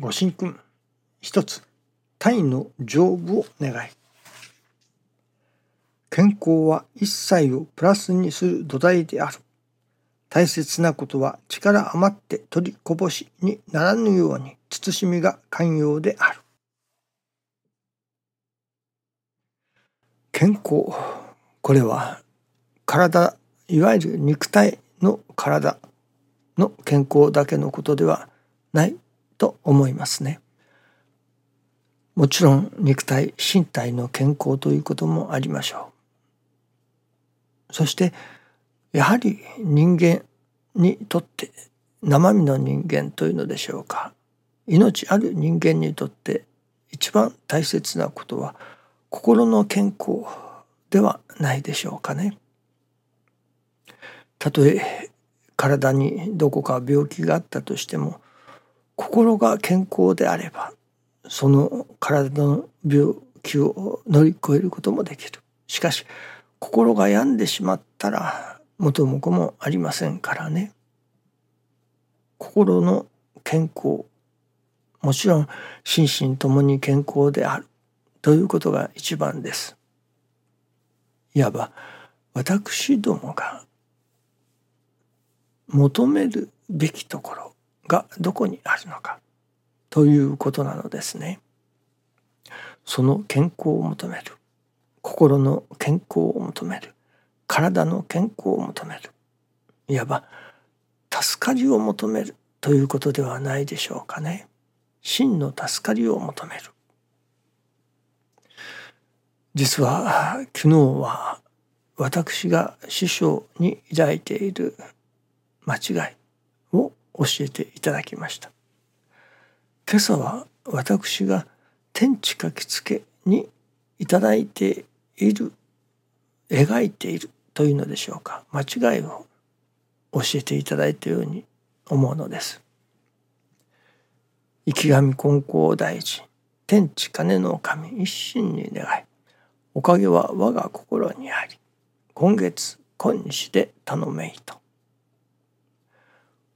ご神君一つ体の丈夫を願い。健康は一切をプラスにする土台である。大切なことは力余って取りこぼしにならぬように慎みが寛容である。健康これは体いわゆる肉体の体の健康だけのことではない。と思いますね。もちろん肉体身体の健康ということもありましょう。そしてやはり人間にとって生身の人間というのでしょうか命ある人間にとって一番大切なことは心の健康ではないでしょうかね。たとえ体にどこか病気があったとしても心が健康であればその体の病気を乗り越えることもできる。しかし心が病んでしまったら元も子もありませんからね。心の健康もちろん心身ともに健康である。ということが一番です。いわば私どもが求めるべきところ。がどこにあるのかということなのですね。その健康を求める心の健康を求める体の健康を求めるいわば助かりを求めるということではないでしょうかね。真の助かりを求める。実は昨日は私が師匠に抱いている間違い教えていただきました。今朝は私が天地書きつけにいただいている描いているというのでしょうか。間違いを教えていただいたように思うのです。生き神金光大臣天地金の神一心に願いおかげは我が心にあり今月今日で頼めいと。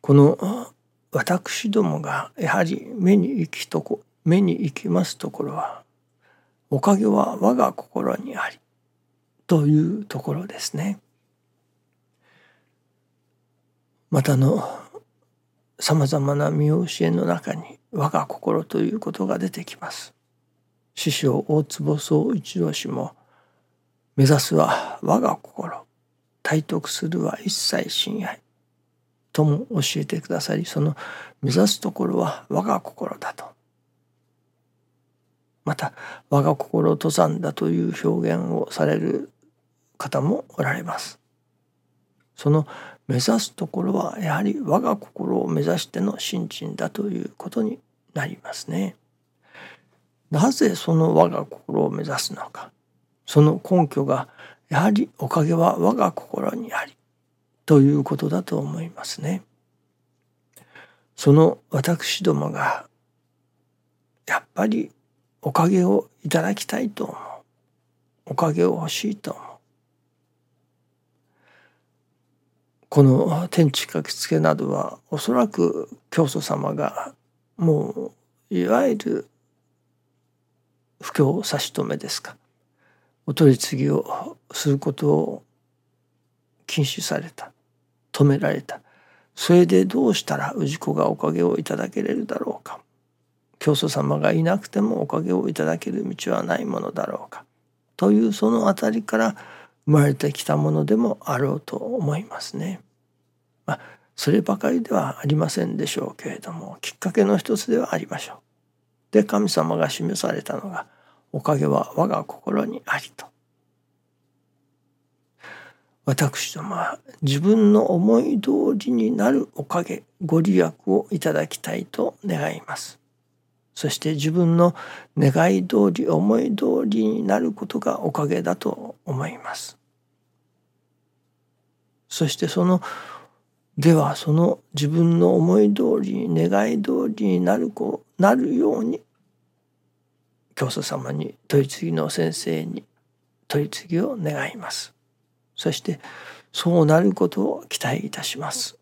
この私どもがやはり目に行きとこ目に行きますところはおかげは我が心にありというところですね。またのさまざまな見教えの中に我が心ということが出てきます。師匠大坪宗一郎氏も目指すは我が心体得するは一切親愛とも教えてくださりその目指すところは我が心だと。また我が心登山だという表現をされる方もおられます。その目指すところはやはり我が心を目指しての心身だということになりますね。なぜその我が心を目指すのか。その根拠がやはりおかげは我が心にありということだと思いますね。その私どもがやっぱりおかげをいただきたいと思う。おかげを欲しいと思う。この天地書きつけなどはおそらく教祖様がもういわゆる不況差し止めですか。お取り次ぎをすることを禁止された。止められたそれでどうしたら氏子がおかげをいただけれるだろうか教祖様がいなくてもおかげをいただける道はないものだろうかというその辺りから生まれてきたものでもあろうと思いますね。まあ、そればかりではありませんでしょうけれどもきっかけの一つではありましょう。で神様が示されたのが「おかげは我が心にあり」と私どもは自分の思い通りになるおかげご利益をいただきたいと願います。そして自分の願い通り思い通りになることがおかげだと思います。そしてそのではその自分の思い通りに願い通りになるこうなるように教祖様に取り次ぎの先生に取り次ぎを願います。そしてそうなることを期待いたします。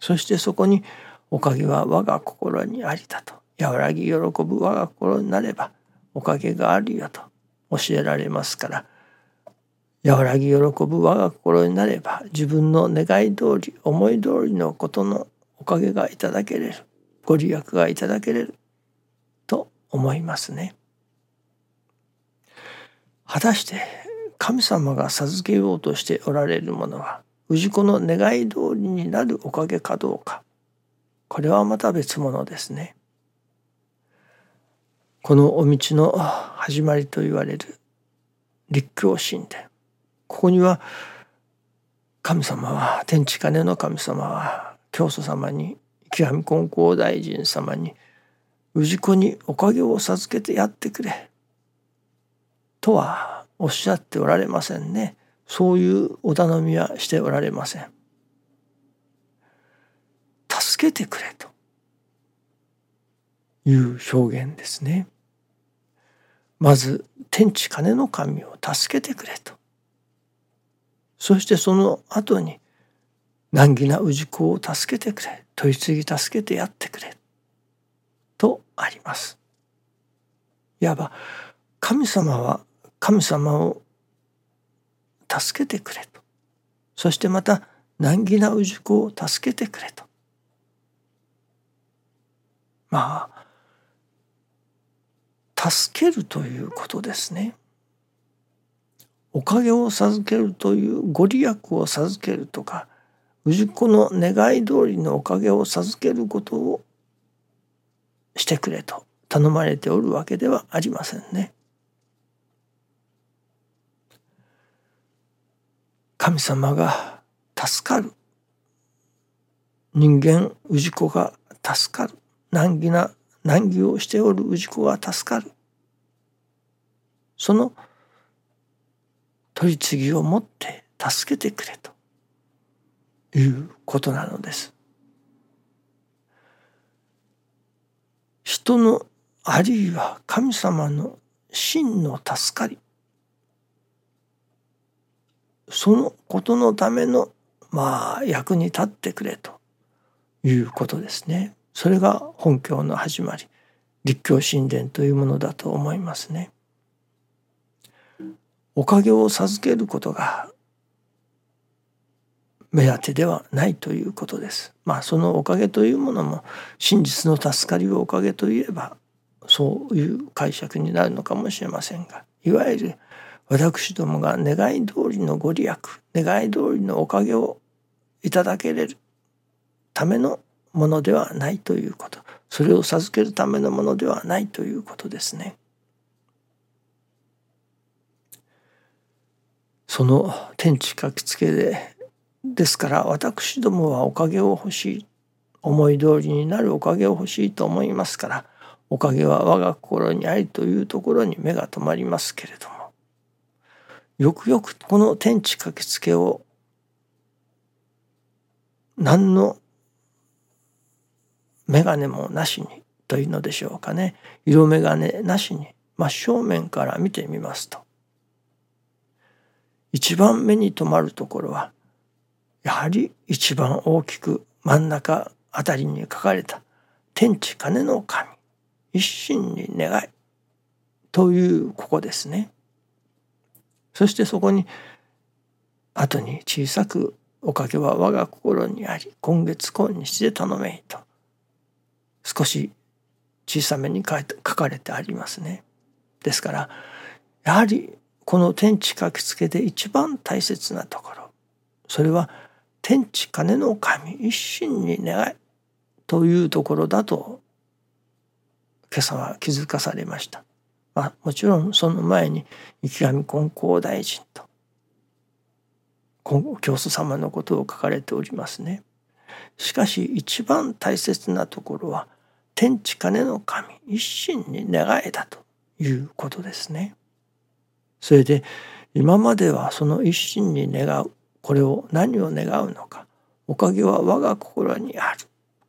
そしてそこにおかげは我が心にありだと。和らぎ喜ぶ我が心になればおかげがあるよと教えられますから。和らぎ喜ぶ我が心になれば自分の願い通り思い通りのことのおかげがいただけれる。ご利益がいただけれる。と思いますね。果たして神様が授けようとしておられるものは氏子の願い通りになるおかげかどうか。これはまた別物ですね。このお道の始まりと言われる立教神殿。ここには神様は天地金の神様は教祖様に極み金光大臣様に氏子におかげを授けてやってくれ。とはおっしゃっておられませんね。そういうお頼みはしておられません。助けてくれと。いう表現ですね。まず天地金の神を助けてくれと。そしてその後に難儀な氏子を助けてくれ。取り次ぎ助けてやってくれ。とあります。いわば神様は神様を助けてくれとそしてまた難儀な氏子を助けてくれとまあ助けるということですね。おかげを授けるというご利益を授けるとか氏子の願い通りのおかげを授けることをしてくれと頼まれておるわけではありませんね。神様が助かる。人間氏子が助かる。難儀な難儀をしておる氏子が助かる。その取り次ぎを持って助けてくれということなのです。人のあるいは神様の真の助かり。そのことのためのまあ役に立ってくれということですね。それが本教の始まり立教神殿というものだと思いますね。おかげを授けることが目当てではないということです。まあそのおかげというものも真実の助かりをおかげといえばそういう解釈になるのかもしれませんがいわゆる私どもが願い通りのご利益願い通りのおかげをいただけれるためのものではないということそれを授けるためのものではないということですね。その天地書きつけでですから私どもはおかげを欲しい思い通りになるおかげを欲しいと思いますからおかげは我が心にありというところに目が留まりますけれどもよくよくこの天地書きつけを何の眼鏡もなしにというのでしょうかね色眼鏡なしに真正面から見てみますと一番目に留まるところはやはり一番大きく真ん中あたりに書かれた「天地金の神一心に願い」というここですね。そしてそこに後に小さく「おかげは我が心にあり今月今日で頼めい」と少し小さめに書かれてありますね。ですからやはりこの天地書きつけで一番大切なところそれは天地金の神一心に願いというところだと今朝は気づかされました。まあ、もちろんその前に池上金光大臣と教祖様のことを書かれておりますね。しかし一番大切なところは天地金の神一心に願えだということですね。それで今まではその一心に願うこれを何を願うのかおかげは我が心にある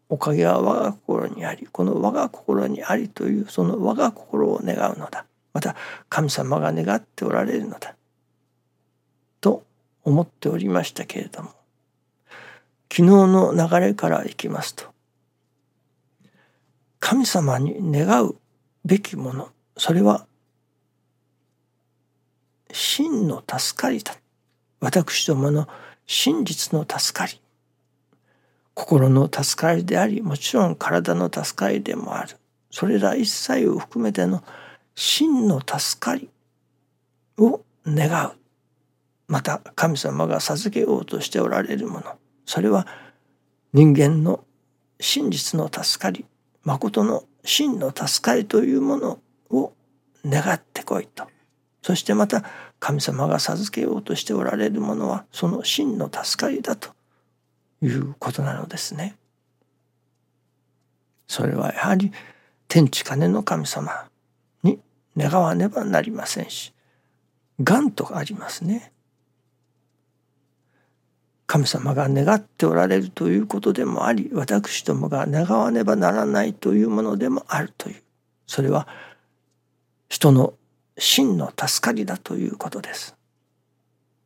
おかげは我が心にありこの我が心にありというその我が心を願うのだ。また神様が願っておられるのだ。と思っておりましたけれども昨日の流れからいきますと神様に願うべきものそれは真の助かりだ。私どもの真実の助かり。心の助かりでありもちろん体の助かりでもある。それら一切を含めての真の助かりを願う。また神様が授けようとしておられるもの。それは人間の真実の助かり誠の真の助かりというものを願ってこいと。そしてまた神様が授けようとしておられるものはその真の助かりだと。いうことなのですね。それはやはり天地金の神様に願わねばなりませんし願とありますね。神様が願っておられるということでもあり私どもが願わねばならないというものでもあるというそれは人の真の助かりだということです。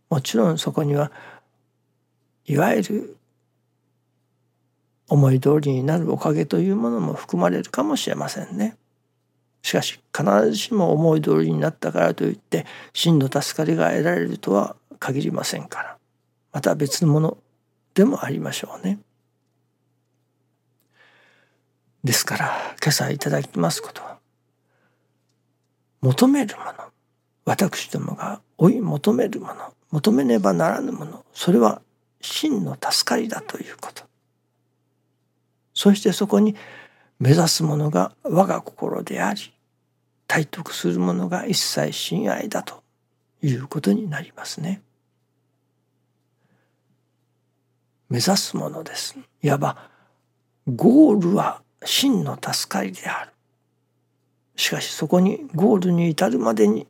もちろんそこにはいわゆる思い通りになるおかげというものも含まれるかもしれませんね。しかし必ずしも思い通りになったからといって真の助かりが得られるとは限りませんからまた別のものでもありましょうね。ですから今朝いただきますことは求めるもの私どもが追い求めるもの求めねばならぬものそれは真の助かりだということそしてそこに目指すものが我が心であり体得するものが一切親愛だということになりますね。目指すものです。いわばゴールは真の助かりである。しかしそこにゴールに至るまでに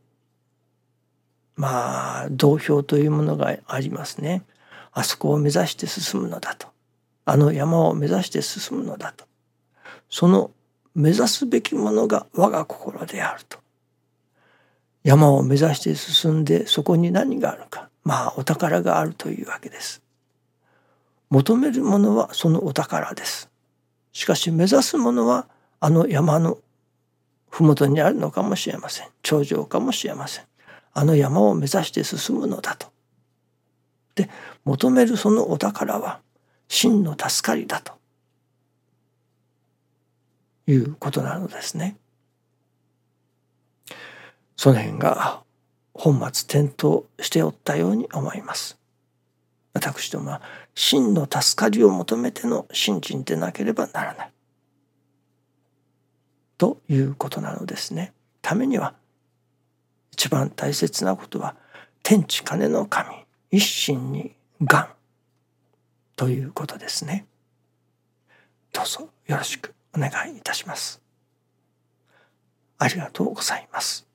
まあ同票というものがありますね。あそこを目指して進むのだと。あの山を目指して進むのだと。その目指すべきものが我が心であると。山を目指して進んでそこに何があるか。まあお宝があるというわけです。求めるものはそのお宝です。しかし目指すものはあの山の麓にあるのかもしれません。頂上かもしれません。あの山を目指して進むのだと。で求めるそのお宝は真の助かりだということなのですね。その辺が本末転倒しておったように思います。私どもは真の助かりを求めての信心でなければならない。ということなのですね。ためには一番大切なことは天地金の神一心に願ということですね。どうぞよろしくお願いいたします。ありがとうございます。